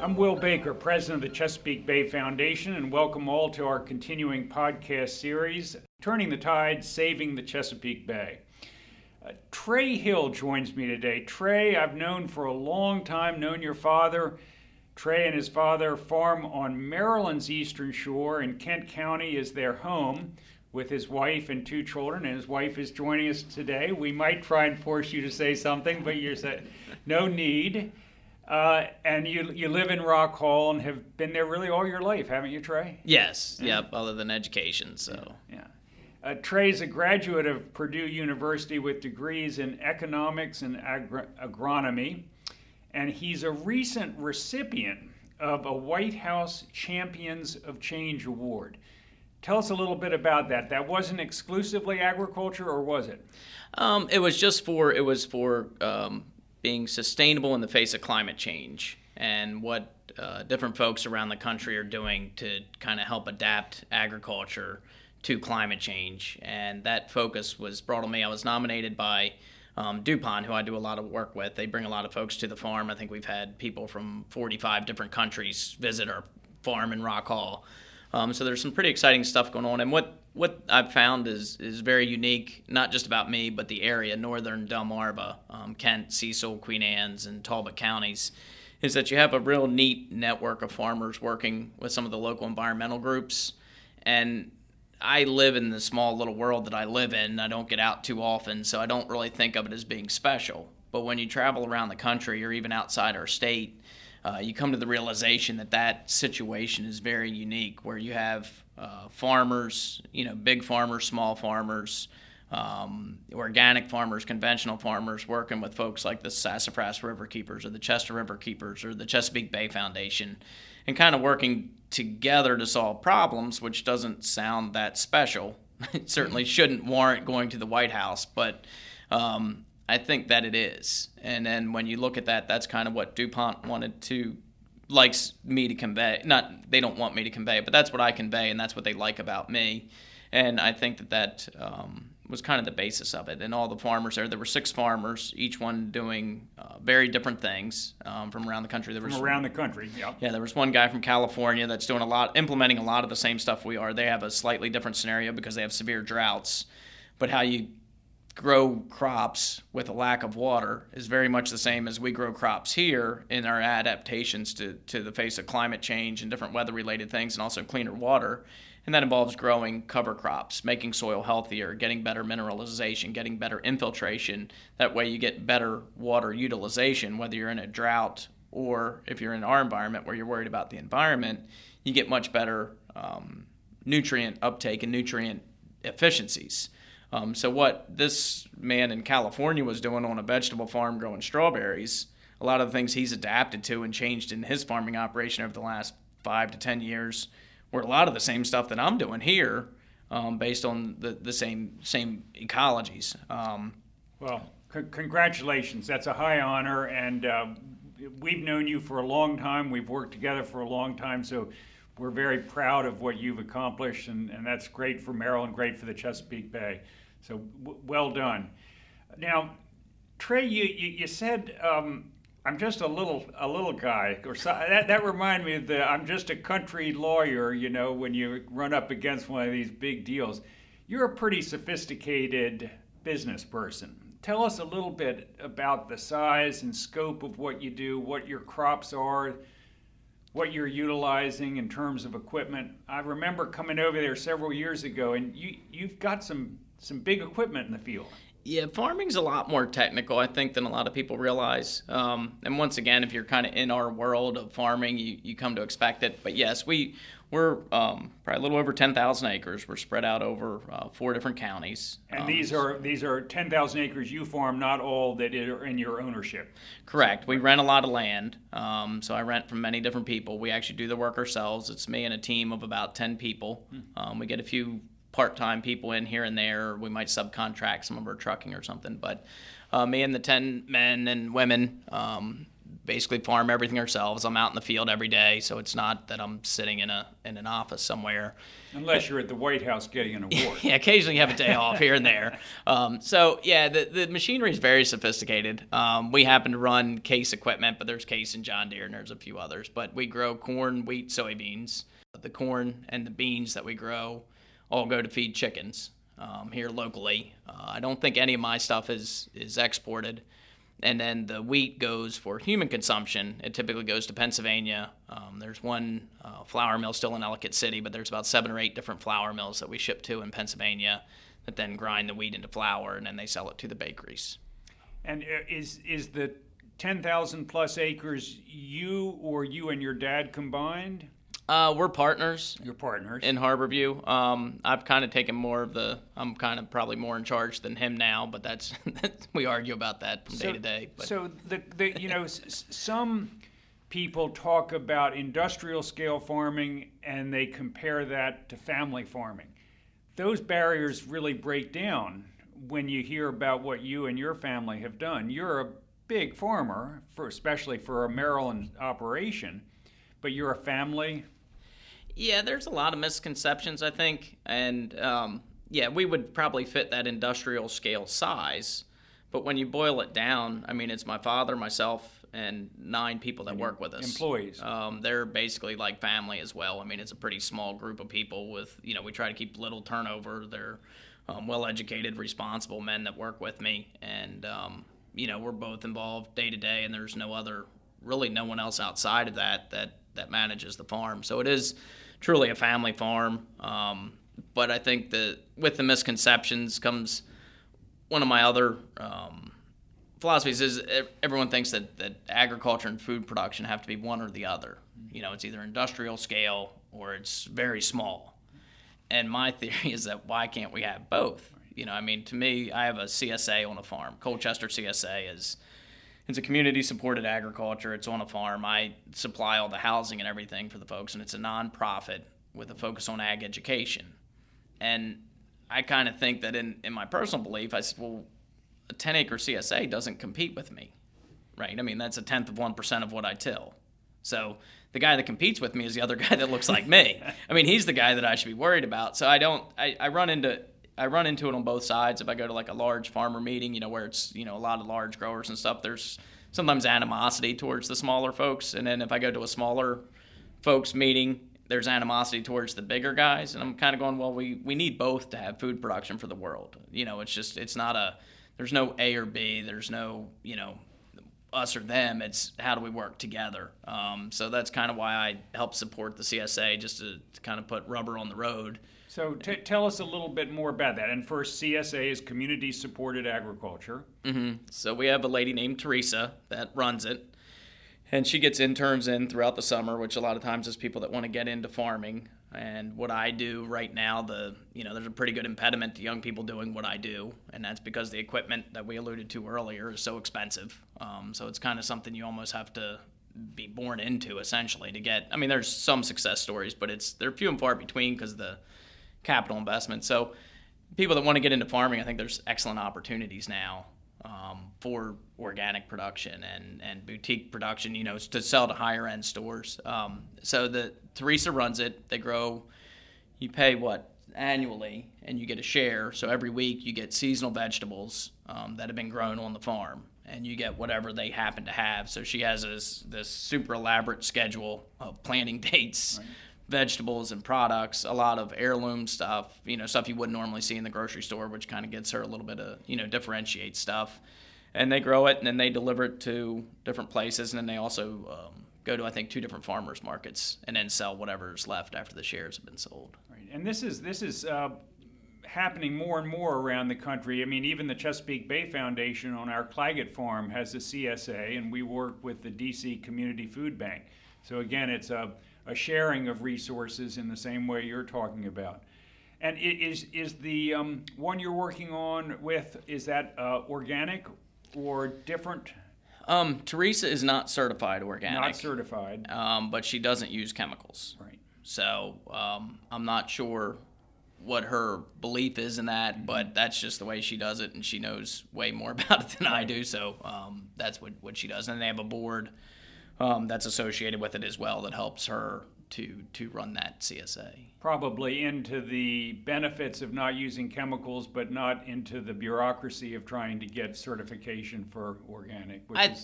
I'm Will Baker, president of the Chesapeake Bay Foundation, and welcome all to our continuing podcast series, Turning the Tide, Saving the Chesapeake Bay. Uh, Trey Hill joins me today. Trey, I've known for a long time, known your father. Trey and his father farm on Maryland's eastern shore, and Kent County is their home with his wife and two children, and his wife is joining us today. We might try and force you to say something, but you're no need. Uh, and you you live in Rock Hall and have been there really all your life, haven't you, Trey? Yes. Yeah. Yep. Other than education, so. Yeah. Uh, Trey's a graduate of Purdue University with degrees in economics and agri- agronomy, and he's a recent recipient of a White House Champions of Change Award. Tell us a little bit about that. That wasn't exclusively agriculture, or was it? Um, it was just for it was for um, being sustainable in the face of climate change and what uh, different folks around the country are doing to kind of help adapt agriculture to climate change. And that focus was brought on me. I was nominated by um, DuPont, who I do a lot of work with. They bring a lot of folks to the farm. I think we've had people from 45 different countries visit our farm in Rock Hall. Um, so there's some pretty exciting stuff going on. And what what I've found is is very unique, not just about me, but the area, northern Delmarva, um, Kent, Cecil, Queen Anne's, and Talbot counties, is that you have a real neat network of farmers working with some of the local environmental groups. And I live in the small little world that I live in. I don't get out too often, so I don't really think of it as being special. But when you travel around the country or even outside our state, uh, you come to the realization that that situation is very unique, where you have uh, farmers, you know, big farmers, small farmers, um, organic farmers, conventional farmers, working with folks like the Sassafras River Keepers or the Chester River Keepers or the Chesapeake Bay Foundation, and kind of working together to solve problems, which doesn't sound that special. it certainly shouldn't warrant going to the White House, but um, I think that it is. And then when you look at that, that's kind of what DuPont wanted to likes me to convey. Not they don't want me to convey, but that's what I convey, and that's what they like about me. And I think that that um, was kind of the basis of it. And all the farmers there, there were six farmers, each one doing uh, very different things um, from around the country. There was from around the country, yeah. Yeah, there was one guy from California that's doing a lot, implementing a lot of the same stuff we are. They have a slightly different scenario because they have severe droughts, but how you grow crops with a lack of water is very much the same as we grow crops here in our adaptations to, to the face of climate change and different weather related things and also cleaner water. And that involves growing cover crops, making soil healthier, getting better mineralization, getting better infiltration. That way you get better water utilization, whether you're in a drought or if you're in our environment where you're worried about the environment, you get much better um, nutrient uptake and nutrient efficiencies. Um, so what this man in California was doing on a vegetable farm growing strawberries, a lot of the things he's adapted to and changed in his farming operation over the last five to ten years were a lot of the same stuff that I'm doing here, um, based on the, the same same ecologies. Um, well, c- congratulations! That's a high honor, and uh, we've known you for a long time. We've worked together for a long time, so we're very proud of what you've accomplished, and, and that's great for Maryland, great for the Chesapeake Bay. So w- well done. Now, Trey, you, you, you said um, I'm just a little a little guy, or so, that that reminded me of the I'm just a country lawyer. You know, when you run up against one of these big deals, you're a pretty sophisticated business person. Tell us a little bit about the size and scope of what you do, what your crops are, what you're utilizing in terms of equipment. I remember coming over there several years ago, and you you've got some some big equipment in the field. Yeah, farming's a lot more technical, I think, than a lot of people realize. Um, and once again, if you're kind of in our world of farming, you, you come to expect it. But yes, we we're um, probably a little over 10,000 acres. We're spread out over uh, four different counties. And um, these are these are 10,000 acres you farm, not all that are in your ownership. Correct. We rent a lot of land, um, so I rent from many different people. We actually do the work ourselves. It's me and a team of about 10 people. Hmm. Um, we get a few part-time people in here and there. We might subcontract some of our trucking or something. But uh, me and the ten men and women, um, basically farm everything ourselves. I'm out in the field every day, so it's not that I'm sitting in a in an office somewhere. Unless you're at the White House getting an award. yeah, occasionally you have a day off here and there. Um, so yeah, the the machinery is very sophisticated. Um, we happen to run Case equipment, but there's Case and John Deere, and there's a few others. But we grow corn, wheat, soybeans. The corn and the beans that we grow all go to feed chickens um, here locally. Uh, I don't think any of my stuff is is exported and then the wheat goes for human consumption. It typically goes to Pennsylvania. Um, there's one uh, flour mill still in Ellicott City, but there's about seven or eight different flour mills that we ship to in Pennsylvania that then grind the wheat into flour and then they sell it to the bakeries. And uh, is is the ten thousand plus acres you or you and your dad combined? Uh, we're partners. Your partners in Harborview. Um, I've kind of taken more of the. I'm kind of probably more in charge than him now, but that's we argue about that from so, day to day. But. So the, the you know s- some people talk about industrial scale farming and they compare that to family farming. Those barriers really break down when you hear about what you and your family have done. You're a big farmer, for especially for a Maryland operation, but you're a family yeah, there's a lot of misconceptions, I think, and um, yeah, we would probably fit that industrial scale size. But when you boil it down, I mean, it's my father, myself, and nine people that work with us. Employees. Um, they're basically like family as well. I mean, it's a pretty small group of people with, you know, we try to keep little turnover. They're um, well educated, responsible men that work with me. And, um, you know, we're both involved day to day, and there's no other, really, no one else outside of that that, that manages the farm. So it is truly a family farm. Um, but I think that with the misconceptions comes one of my other um, philosophies is everyone thinks that, that agriculture and food production have to be one or the other. You know, it's either industrial scale or it's very small. And my theory is that why can't we have both? You know, I mean, to me, I have a CSA on a farm. Colchester CSA is it's a community supported agriculture. It's on a farm. I supply all the housing and everything for the folks, and it's a nonprofit with a focus on ag education. And I kind of think that in, in my personal belief, I said, well, a 10 acre CSA doesn't compete with me, right? I mean, that's a tenth of 1% of what I till. So the guy that competes with me is the other guy that looks like me. I mean, he's the guy that I should be worried about. So I don't, I, I run into I run into it on both sides. If I go to like a large farmer meeting, you know, where it's you know a lot of large growers and stuff, there's sometimes animosity towards the smaller folks, and then if I go to a smaller folks meeting, there's animosity towards the bigger guys, and I'm kind of going, well, we we need both to have food production for the world. You know, it's just it's not a there's no A or B. There's no you know us or them. It's how do we work together. Um, so that's kind of why I help support the CSA, just to, to kind of put rubber on the road so t- tell us a little bit more about that. And first, CSA is Community Supported Agriculture. Mm-hmm. So we have a lady named Teresa that runs it, and she gets interns in throughout the summer, which a lot of times is people that want to get into farming. And what I do right now, the you know, there's a pretty good impediment to young people doing what I do, and that's because the equipment that we alluded to earlier is so expensive. Um, so it's kind of something you almost have to be born into essentially to get. I mean, there's some success stories, but it's they're few and far between because the capital investment. So people that want to get into farming, I think there's excellent opportunities now um, for organic production and, and boutique production, you know, to sell to higher end stores. Um, so the Teresa runs it. They grow. You pay what annually, and you get a share. So every week you get seasonal vegetables um, that have been grown on the farm, and you get whatever they happen to have. So she has this this super elaborate schedule of planting dates. Right vegetables and products, a lot of heirloom stuff, you know, stuff you wouldn't normally see in the grocery store, which kind of gets her a little bit of, you know, differentiate stuff. And they grow it and then they deliver it to different places. And then they also um, go to, I think, two different farmers markets and then sell whatever's left after the shares have been sold. Right. And this is, this is, uh, happening more and more around the country. I mean, even the Chesapeake Bay Foundation on our Claggett farm has a CSA, and we work with the DC Community Food Bank. So again, it's a a sharing of resources in the same way you're talking about. And is is the um, one you're working on with is that uh, organic or different? Um, Teresa is not certified organic. Not certified. Um, but she doesn't use chemicals. Right. So um, I'm not sure what her belief is in that, but that's just the way she does it, and she knows way more about it than I do. So um, that's what, what she does. And they have a board um, that's associated with it as well that helps her to to run that CSA. Probably into the benefits of not using chemicals, but not into the bureaucracy of trying to get certification for organic. Which I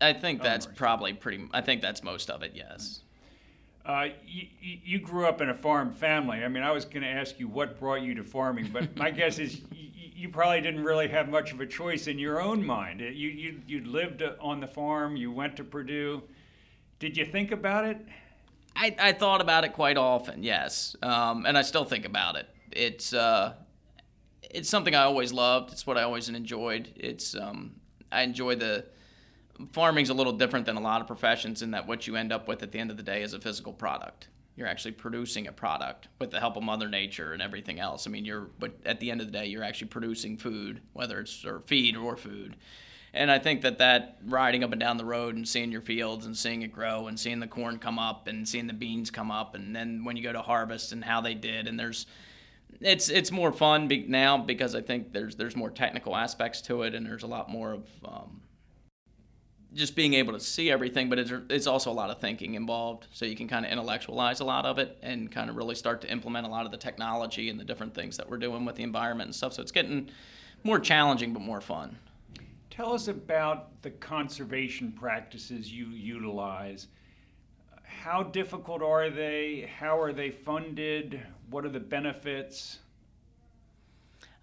I think that's probably pretty. I think that's most of it. Yes. uh, you, you grew up in a farm family. I mean, I was going to ask you what brought you to farming, but my guess is you, you probably didn't really have much of a choice in your own mind. You you you lived on the farm. You went to Purdue. Did you think about it? I, I thought about it quite often, yes, um, and I still think about it. It's uh, it's something I always loved. It's what I always enjoyed. It's um, I enjoy the farming's a little different than a lot of professions in that what you end up with at the end of the day is a physical product. You're actually producing a product with the help of Mother Nature and everything else. I mean, you're but at the end of the day, you're actually producing food, whether it's or feed or food. And I think that that riding up and down the road and seeing your fields and seeing it grow and seeing the corn come up and seeing the beans come up and then when you go to harvest and how they did and there's it's it's more fun be, now because I think there's there's more technical aspects to it and there's a lot more of um, just being able to see everything, but it's, it's also a lot of thinking involved. So you can kind of intellectualize a lot of it and kind of really start to implement a lot of the technology and the different things that we're doing with the environment and stuff. So it's getting more challenging but more fun. Tell us about the conservation practices you utilize. How difficult are they? How are they funded? What are the benefits?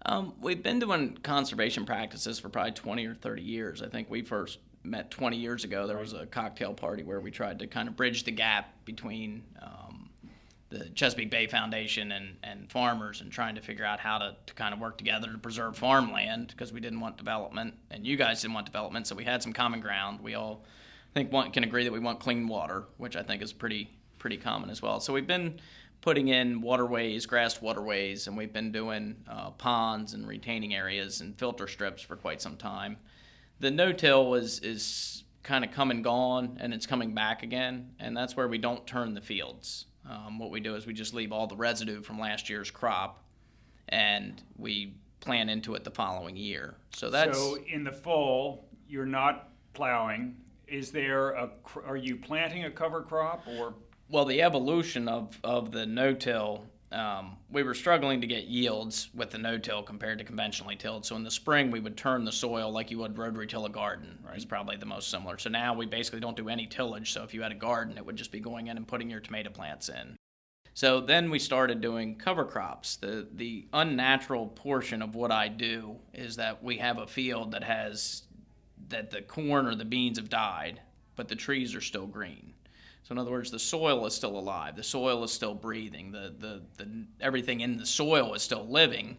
Um, we've been doing conservation practices for probably 20 or 30 years. I think we first met 20 years ago. There was a cocktail party where we tried to kind of bridge the gap between um, the Chesapeake Bay Foundation and, and farmers and trying to figure out how to, to kind of work together to preserve farmland because we didn't want development and you guys didn't want development. So we had some common ground. We all I think want, can agree that we want clean water, which I think is pretty pretty common as well. So we've been putting in waterways, grassed waterways, and we've been doing uh, ponds and retaining areas and filter strips for quite some time. The no-till is is kind of come and gone, and it's coming back again, and that's where we don't turn the fields. Um, what we do is we just leave all the residue from last year's crop, and we plant into it the following year. So that's so in the fall, you're not plowing. Is there a? Are you planting a cover crop or? well, the evolution of, of the no-till, um, we were struggling to get yields with the no-till compared to conventionally tilled. So in the spring, we would turn the soil like you would rotary till a garden. It's probably the most similar. So now we basically don't do any tillage. So if you had a garden, it would just be going in and putting your tomato plants in. So then we started doing cover crops. The the unnatural portion of what I do is that we have a field that has that the corn or the beans have died, but the trees are still green. So in other words, the soil is still alive. The soil is still breathing. The, the, the everything in the soil is still living.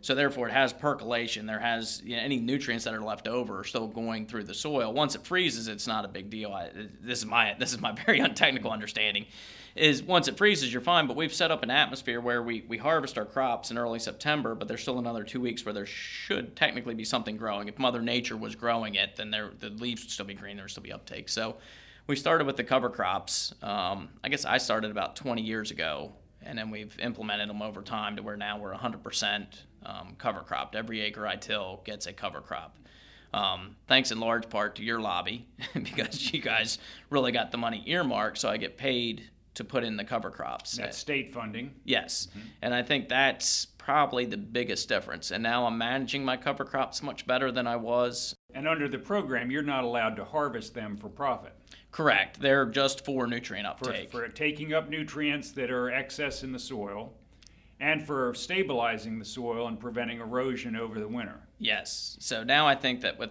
So therefore, it has percolation. There has you know, any nutrients that are left over are still going through the soil. Once it freezes, it's not a big deal. I, this is my this is my very untechnical understanding. Is once it freezes, you're fine. But we've set up an atmosphere where we, we harvest our crops in early September, but there's still another two weeks where there should technically be something growing. If Mother Nature was growing it, then there the leaves would still be green. There would still be uptake. So we started with the cover crops. Um, I guess I started about 20 years ago, and then we've implemented them over time to where now we're 100% um, cover cropped. Every acre I till gets a cover crop. Um, thanks in large part to your lobby because you guys really got the money earmarked, so I get paid to put in the cover crops. That's state funding. Yes, and I think that's probably the biggest difference. And now I'm managing my cover crops much better than I was. And under the program, you're not allowed to harvest them for profit. Correct. They're just for nutrient For, uptake. for taking up nutrients that are excess in the soil and for stabilizing the soil and preventing erosion over the winter. Yes. So now I think that with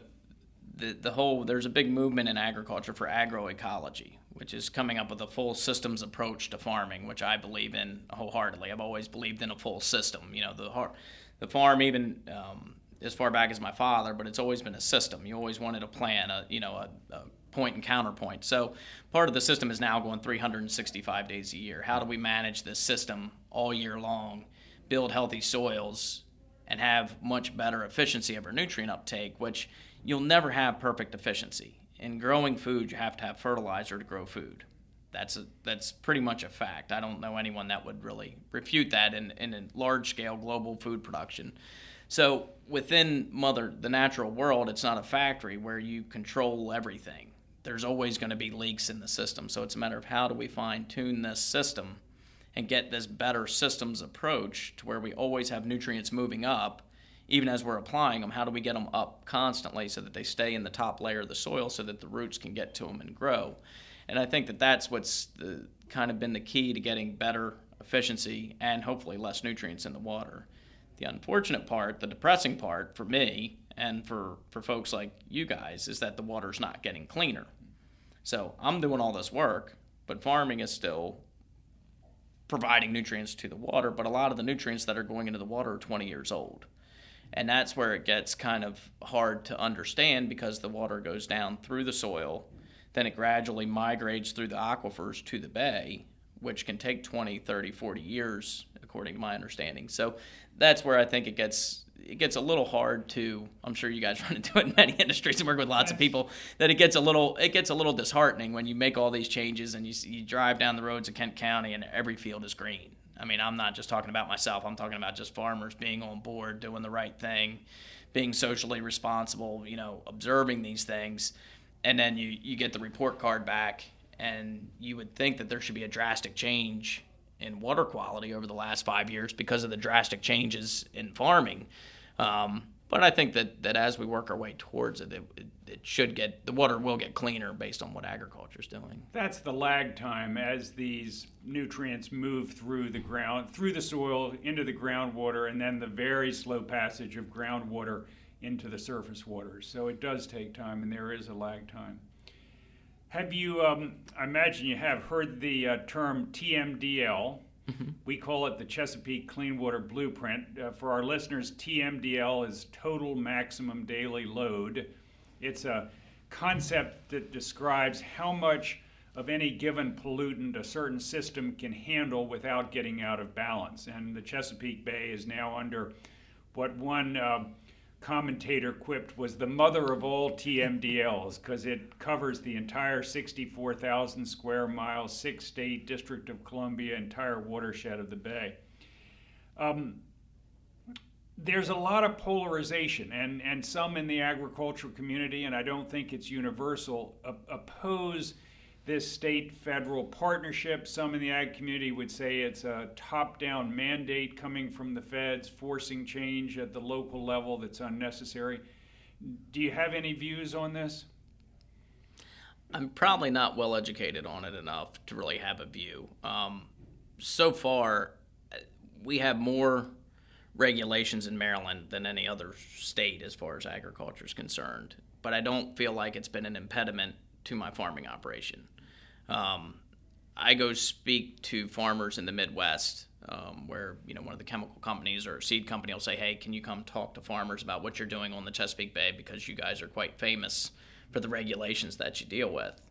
the, the whole, there's a big movement in agriculture for agroecology, which is coming up with a full systems approach to farming, which I believe in wholeheartedly. I've always believed in a full system. You know, the har- the farm even um, as far back as my father, but it's always been a system. You always wanted a plan, a you know, a, a point and counterpoint. So part of the system is now going 365 days a year. How do we manage this system all year long, build healthy soils, and have much better efficiency of our nutrient uptake, which you'll never have perfect efficiency. In growing food, you have to have fertilizer to grow food. That's a, that's pretty much a fact. I don't know anyone that would really refute that in, in a large scale global food production. So within mother the natural world, it's not a factory where you control everything. There's always going to be leaks in the system. So it's a matter of how do we fine tune this system and get this better systems approach to where we always have nutrients moving up even as we're applying them, how do we get them up constantly so that they stay in the top layer of the soil so that the roots can get to them and grow? And I think that that's what's the, kind of been the key to getting better efficiency and hopefully less nutrients in the water. The unfortunate part, the depressing part for me and for, for folks like you guys, is that the water's not getting cleaner. So I'm doing all this work, but farming is still providing nutrients to the water, but a lot of the nutrients that are going into the water are 20 years old. And that's where it gets kind of hard to understand because the water goes down through the soil, then it gradually migrates through the aquifers to the bay, which can take 20, 30, 40 years, according to my understanding. So that's where I think it gets it gets a little hard to I'm sure you guys run into it in many industries and work with lots of people that it gets a little it gets a little disheartening when you make all these changes and you you drive down the roads of Kent County and every field is green I mean, I'm not just talking about myself. I'm talking about just farmers being on board, doing the right thing, being socially responsible, you know, observing these things. And then you, you get the report card back, and you would think that there should be a drastic change in water quality over the last five years because of the drastic changes in farming. Um, but I think that, that as we work our way towards it, it, it should get the water will get cleaner based on what agriculture is doing. That's the lag time as these nutrients move through the ground, through the soil, into the groundwater, and then the very slow passage of groundwater into the surface waters. So it does take time, and there is a lag time. Have you, um, I imagine you have heard the uh, term TMDL, Mm-hmm. We call it the Chesapeake Clean Water Blueprint. Uh, for our listeners, TMDL is total maximum daily load. It's a concept that describes how much of any given pollutant a certain system can handle without getting out of balance. And the Chesapeake Bay is now under what one uh, commentator quipped was the mother of all TMDLs because it covers the entire 64,000 square miles, six state District of Columbia, entire watershed of the Bay. Um, there's a lot of polarization, and, and some in the agricultural community, and I don't think it's universal, oppose this state federal partnership. Some in the ag community would say it's a top down mandate coming from the feds, forcing change at the local level that's unnecessary. Do you have any views on this? I'm probably not well educated on it enough to really have a view. Um, so far, we have more regulations in Maryland than any other state as far as agriculture is concerned, but I don't feel like it's been an impediment to my farming operation. Um, I go speak to farmers in the Midwest um, where you know one of the chemical companies or seed company will say, "Hey, can you come talk to farmers about what you're doing on the Chesapeake Bay because you guys are quite famous for the regulations that you deal with."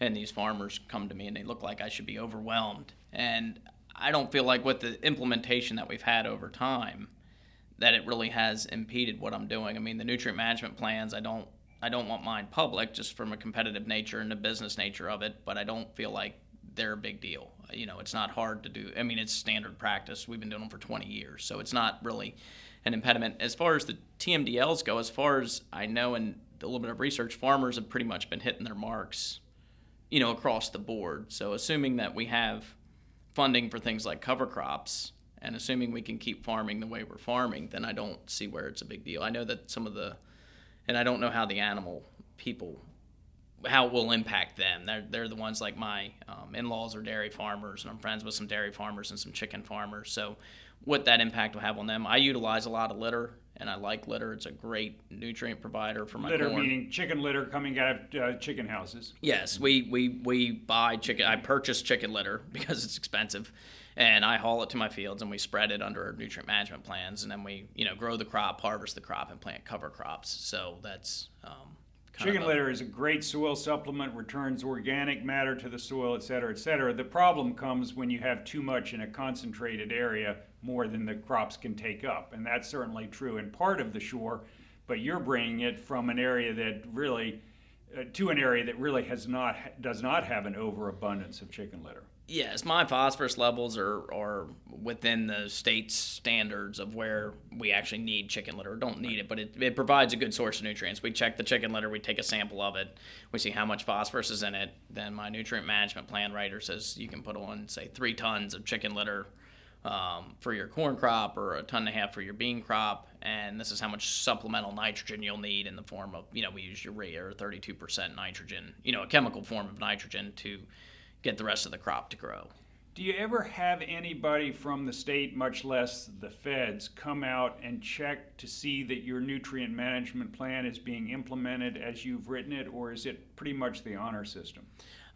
And these farmers come to me and they look like I should be overwhelmed. And I don't feel like with the implementation that we've had over time that it really has impeded what I'm doing. I mean, the nutrient management plans, I don't I don't want mine public just from a competitive nature and the business nature of it, but I don't feel like they're a big deal. You know, it's not hard to do. I mean, it's standard practice. We've been doing them for 20 years, so it's not really an impediment. As far as the TMDLs go, as far as I know and a little bit of research, farmers have pretty much been hitting their marks, you know, across the board. So assuming that we have funding for things like cover crops and assuming we can keep farming the way we're farming, then I don't see where it's a big deal. I know that some of the and I don't know how the animal people how it will impact them. They're they're the ones like my um, in-laws are dairy farmers, and I'm friends with some dairy farmers and some chicken farmers. So, what that impact will have on them, I utilize a lot of litter, and I like litter. It's a great nutrient provider for my litter, corn. meaning chicken litter coming out of uh, chicken houses. Yes, we we we buy chicken. I purchase chicken litter because it's expensive, and I haul it to my fields and we spread it under our nutrient management plans, and then we you know grow the crop, harvest the crop, and plant cover crops. So that's um, Chicken litter is a great soil supplement, returns organic matter to the soil, et cetera, et cetera. The problem comes when you have too much in a concentrated area, more than the crops can take up. And that's certainly true in part of the shore, but you're bringing it from an area that really uh, to an area that really has not does not have an overabundance of chicken litter. Yes, my phosphorus levels are, are within the state's standards of where we actually need chicken litter. Don't need it, but it, it provides a good source of nutrients. We check the chicken litter, we take a sample of it, we see how much phosphorus is in it. Then my nutrient management plan writer says you can put on, say, three tons of chicken litter um, for your corn crop or a ton and a half for your bean crop. And this is how much supplemental nitrogen you'll need in the form of, you know, we use urea or 32% nitrogen, you know, a chemical form of nitrogen to get the rest of the crop to grow. Do you ever have anybody from the state, much less the feds, come out and check to see that your nutrient management plan is being implemented as you've written it, or is it pretty much the honor system?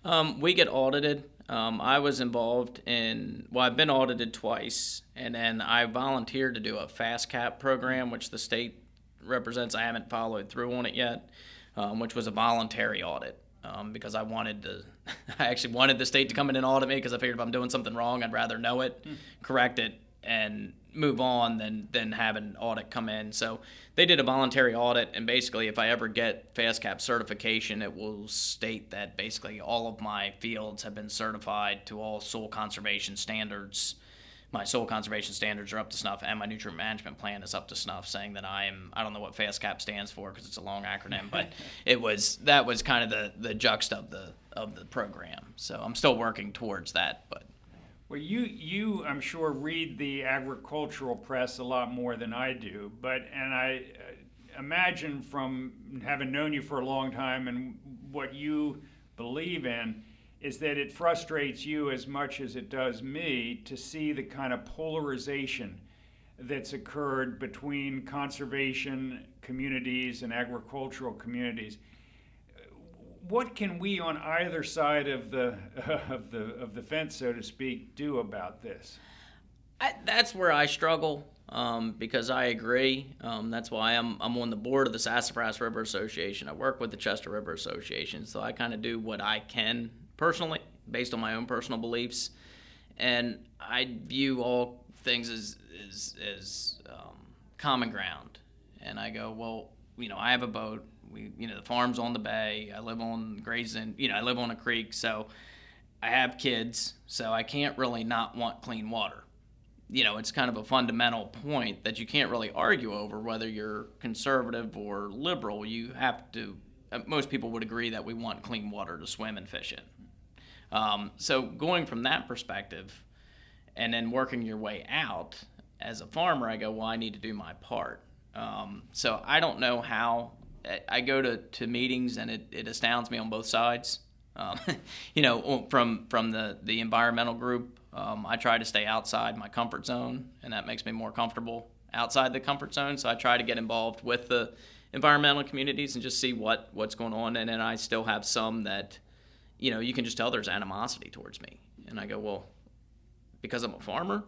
Um, we get audited. Um, I was involved in, well, I've been audited twice, and then I volunteered to do a fast cap program, which the state represents. I haven't followed through on it yet, um, which was a voluntary audit um, because I wanted to. I actually wanted the state to come in and audit me because I figured if I'm doing something wrong, I'd rather know it, mm. correct it, and move on than than have an audit come in. So they did a voluntary audit, and basically, if I ever get FASTCAP certification, it will state that basically all of my fields have been certified to all soil conservation standards my soil conservation standards are up to snuff and my nutrient management plan is up to snuff saying that i am i don't know what fascap stands for because it's a long acronym but it was that was kind of the the juxt of the of the program. So i'm still working towards that but well you you i'm sure read the agricultural press a lot more than i do but and i uh, imagine from having known you for a long time and what you believe in is that it frustrates you as much as it does me to see the kind of polarization that's occurred between conservation communities and agricultural communities. What can we on either side of the of the of the fence, so to speak, do about this? I, that's where I struggle um, because I agree. Um, that's why I'm I'm on the board of the Sassafras River Association. I work with the Chester River Association, so I kind of do what I can personally, based on my own personal beliefs, and I view all things as as, as um, common ground. And I go, well, you know, I have a boat. We, you know, the farm's on the bay. I live on Grays Inn. You know, I live on a creek, so I have kids, so I can't really not want clean water. You know, it's kind of a fundamental point that you can't really argue over whether you're conservative or liberal. You have to. Uh, most people would agree that we want clean water to swim and fish in. Um, so going from that perspective, and then working your way out as a farmer, I go, well, I need to do my part. Um, so I don't know how. I go to, to meetings and it, it astounds me on both sides. Um, you know, from from the the environmental group, um, I try to stay outside my comfort zone, and that makes me more comfortable outside the comfort zone. So I try to get involved with the environmental communities and just see what what's going on. And then I still have some that you know, you can just tell there's animosity towards me. And I go, well, because I'm a farmer,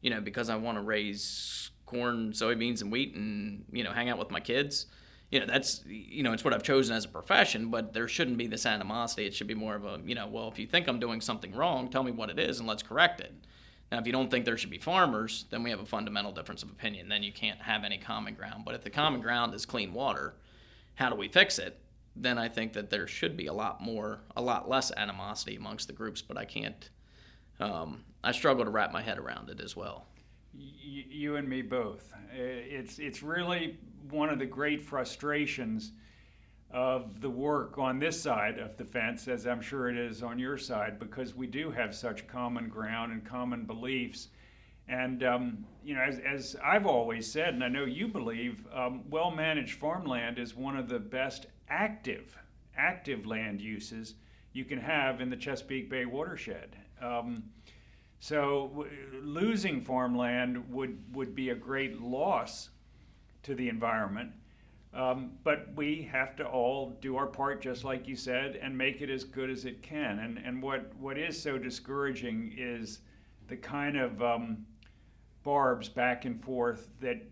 you know, because I want to raise corn, soybeans, and wheat and, you know, hang out with my kids. You know, that's, you know, it's what I've chosen as a profession, but there shouldn't be this animosity. It should be more of a, you know, well, if you think I'm doing something wrong, tell me what it is and let's correct it. Now, if you don't think there should be farmers, then we have a fundamental difference of opinion. Then you can't have any common ground. But if the common ground is clean water, how do we fix it? Then I think that there should be a lot more, a lot less animosity amongst the groups. But I can't. Um, I struggle to wrap my head around it as well. Y- you and me both. It's it's really one of the great frustrations of the work on this side of the fence, as I'm sure it is on your side, because we do have such common ground and common beliefs. And um, you know, as, as, I've always said, and I know you believe, um, well-managed farmland is one of the best active, active land uses you can have in the Chesapeake Bay watershed. Um, so w- losing farmland would, would be a great loss to the environment. Um, but we have to all do our part, just like you said, and make it as good as it can. And, and what, what is so discouraging is the kind of um, barbs back and forth that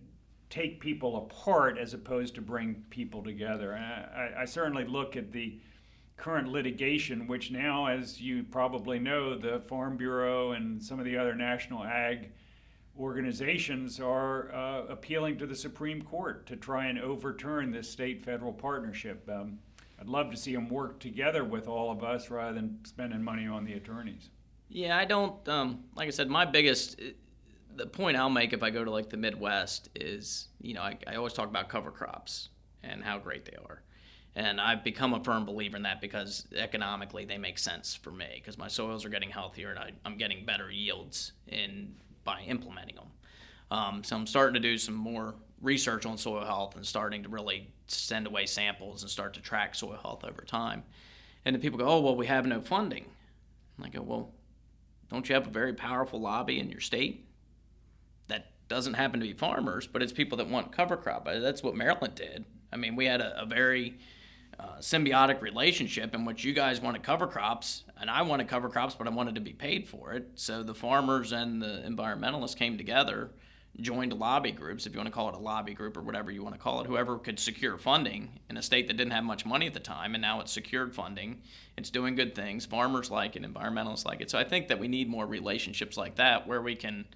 take people apart as opposed to bring people together. I, I, certainly look at the current litigation, which now, as you probably know, the Farm Bureau and some of the other national ag organizations are uh, appealing to the Supreme Court to try and overturn this state federal partnership. Um, I'd love to see them work together with all of us rather than spending money on the attorneys. Yeah, I don't. Um, like I said, my biggest the point I'll make if I go to like the Midwest is, you know, I, I always talk about cover crops and how great they are. And I've become a firm believer in that because economically they make sense for me because my soils are getting healthier and I, am getting better yields in by implementing them. Um, so I'm starting to do some more research on soil health and starting to really send away samples and start to track soil health over time. And then people go, oh, well, we have no funding. And I go, well, don't you have a very powerful lobby in your state? Doesn't happen to be farmers, but it's people that want cover crop. That's what Maryland did. I mean, we had a, a very uh, symbiotic relationship in which you guys wanted cover crops and I wanted cover crops, but I wanted to be paid for it. So the farmers and the environmentalists came together, joined lobby groups, if you want to call it a lobby group or whatever you want to call it, whoever could secure funding in a state that didn't have much money at the time, and now it's secured funding. It's doing good things. Farmers like it, environmentalists like it. So I think that we need more relationships like that where we can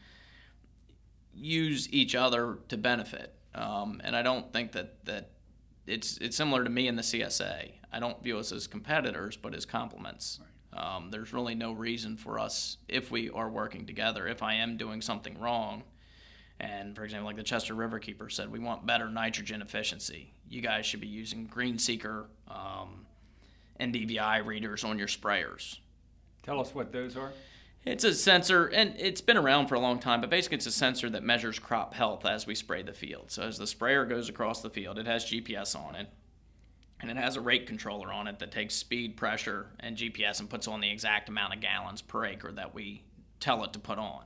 use each other to benefit. Um, and I don't think that that it's it's similar to me and the CSA. I don't view us as competitors, but as complements. Right. Um, there's really no reason for us if we are working together. If I am doing something wrong, and for example, like the Chester River Keeper said, we want better nitrogen efficiency. You guys should be using GreenSeeker um, NDVI readers on your sprayers. Tell us what those are. It's a sensor, and it's been around for a long time, but basically it's a sensor that measures crop health as we spray the field. So as the sprayer goes across the field, it has GPS on it, and it has a rate controller on it that takes speed, pressure, and GPS and puts on the exact amount of gallons per acre that we tell it to put on.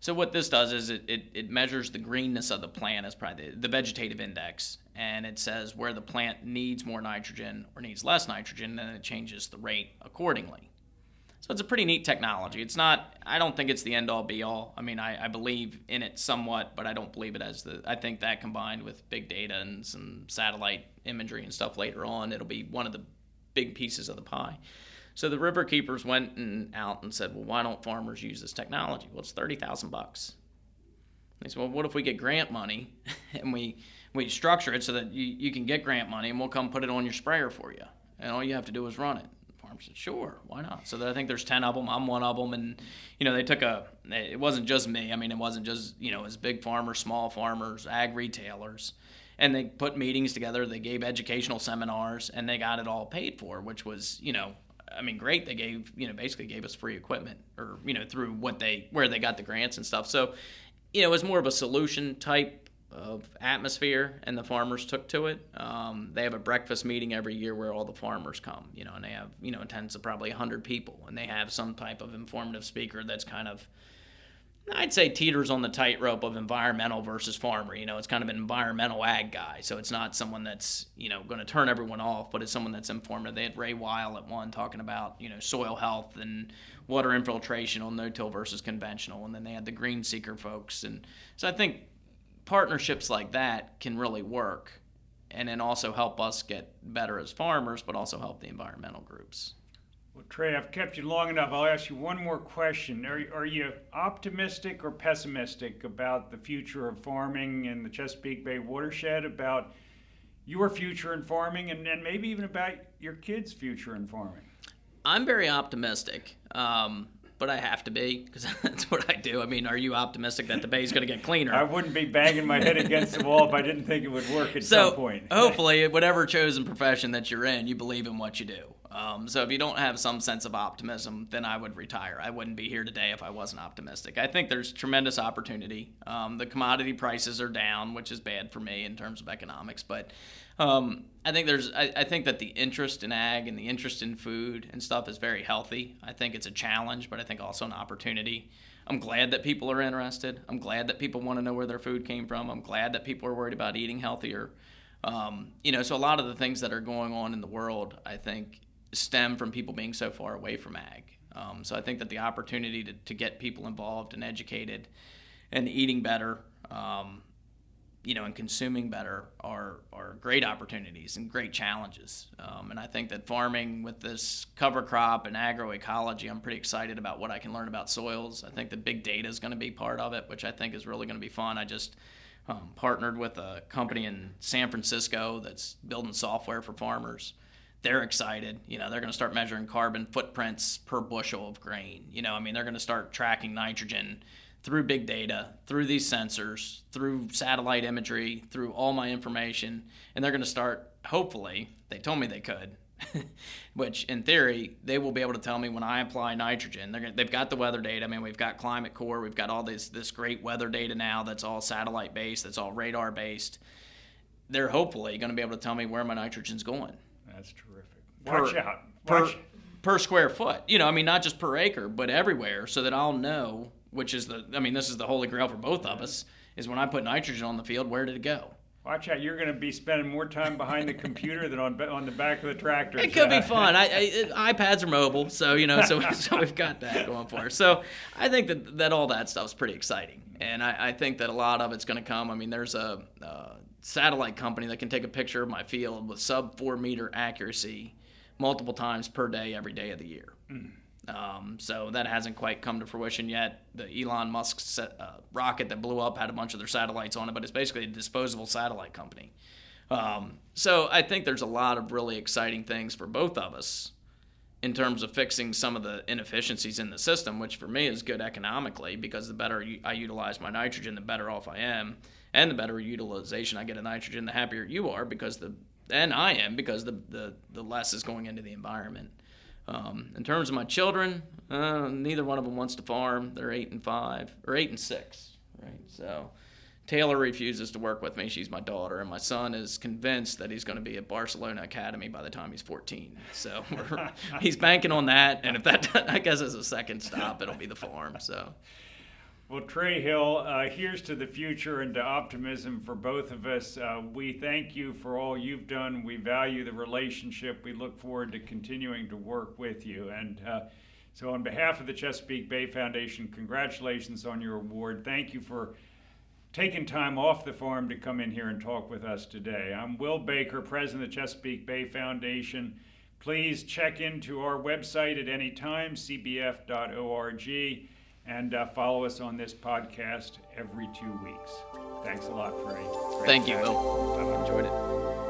So what this does is it, it, it measures the greenness of the plant as probably the, the vegetative index, and it says where the plant needs more nitrogen or needs less nitrogen, and it changes the rate accordingly. So it's a pretty neat technology. It's not, I don't think it's the end all be all. I mean, I, I believe in it somewhat, but I don't believe it as the, I think that combined with big data and some satellite imagery and stuff later on, it'll be one of the big pieces of the pie. So the river keepers went and out and said, well, why don't farmers use this technology? Well, it's 30,000 bucks. They said, well, what if we get grant money and we, we structure it so that you, you can get grant money and we'll come put it on your sprayer for you. And all you have to do is run it. I said, sure, why not? So I think there's 10 of them. I'm one of them. And, you know, they took a, it wasn't just me. I mean, it wasn't just, you know, as big farmers, small farmers, ag retailers. And they put meetings together. They gave educational seminars and they got it all paid for, which was, you know, I mean, great. They gave, you know, basically gave us free equipment or, you know, through what they, where they got the grants and stuff. So, you know, it was more of a solution type of atmosphere and the farmers took to it. Um, they have a breakfast meeting every year where all the farmers come, you know, and they have, you know, tens of probably 100 people, and they have some type of informative speaker that's kind of, I'd say, teeters on the tightrope of environmental versus farmer. You know, it's kind of an environmental ag guy, so it's not someone that's, you know, going to turn everyone off, but it's someone that's informative. They had Ray Weil at one talking about, you know, soil health and water infiltration on no-till versus conventional, and then they had the GreenSeeker folks, and so I think partnerships like that can really work and then also help us get better as farmers, but also help the environmental groups. Well, Trey, I've kept you long enough. I'll ask you one more question. Are, are you optimistic or pessimistic about the future of farming in the Chesapeake Bay watershed, about your future in farming, and, and maybe even about your kids' future in farming? I'm very optimistic. Um, but I have to be because that's what I do. I mean, are you optimistic that the bay is going to get cleaner? I wouldn't be banging my head against the wall if I didn't think it would work at so, some point. hopefully, whatever chosen profession that you're in, you believe in what you do. Um, so if you don't have some sense of optimism, then I would retire. I wouldn't be here today if I wasn't optimistic. I think there's tremendous opportunity. Um, the commodity prices are down, which is bad for me in terms of economics, but um, I think there's I, I, think that the interest in ag and the interest in food and stuff is very healthy. I think it's a challenge, but I think also an opportunity. I'm glad that people are interested. I'm glad that people want to know where their food came from. I'm glad that people are worried about eating healthier. Um, you know, so a lot of the things that are going on in the world, I think, stem from people being so far away from ag. Um, so I think that the opportunity to, to get people involved and educated and eating better um, you know, and consuming better are are great opportunities and great challenges. Um, and I think that farming with this cover crop and agroecology, I'm pretty excited about what I can learn about soils. I think the big data is going to be part of it, which I think is really going to be fun. I just um, partnered with a company in San Francisco that's building software for farmers they're excited. You know, they're going to start measuring carbon footprints per bushel of grain. You know, I mean, they're going to start tracking nitrogen through big data, through these sensors, through satellite imagery, through all my information, and they're going to start, hopefully, they told me they could, which in theory, they will be able to tell me when I apply nitrogen. They're gonna, they've got the weather data. I mean, we've got Climate Corp, we've got all this, this great weather data now that's all satellite based, that's all radar based. They're hopefully going to be able to tell me where my nitrogen's going. That's terrific. Watch per, out. Per, per square foot. You know, I mean, not just per acre, but everywhere, so that I'll know, which is the, I mean, this is the holy grail for both of us, is when I put nitrogen on the field, where did it go? Watch out! You're going to be spending more time behind the computer than on on the back of the tractor. It could be fun. I, I, iPads are mobile, so you know, so so we've got that going for us. So I think that that all that stuff's pretty exciting, and I, I think that a lot of it's going to come. I mean, there's a, a satellite company that can take a picture of my field with sub four meter accuracy multiple times per day, every day of the year. Mm. Um, so that hasn't quite come to fruition yet. The Elon Musk set, uh, rocket that blew up had a bunch of their satellites on it, but it's basically a disposable satellite company. Um, so I think there's a lot of really exciting things for both of us in terms of fixing some of the inefficiencies in the system, which for me is good economically because the better I utilize my nitrogen, the better off I am, and the better utilization I get of nitrogen, the happier you are because the and I am because the the, the less is going into the environment. Um, in terms of my children, uh, neither one of them wants to farm. They're eight and five, or eight and six, right? So Taylor refuses to work with me. She's my daughter, and my son is convinced that he's going to be at Barcelona Academy by the time he's 14. So he's banking on that, and if that, I guess, is a second stop, it'll be the farm. So. Well, Trey Hill, uh, here's to the future and to optimism for both of us. Uh, we thank you for all you've done. We value the relationship. We look forward to continuing to work with you. And uh, so, on behalf of the Chesapeake Bay Foundation, congratulations on your award. Thank you for taking time off the farm to come in here and talk with us today. I'm Will Baker, president of the Chesapeake Bay Foundation. Please check into our website at any time, cbf.org and uh, follow us on this podcast every two weeks. Thanks a lot, Freddie. Thank you, Will. I enjoyed it.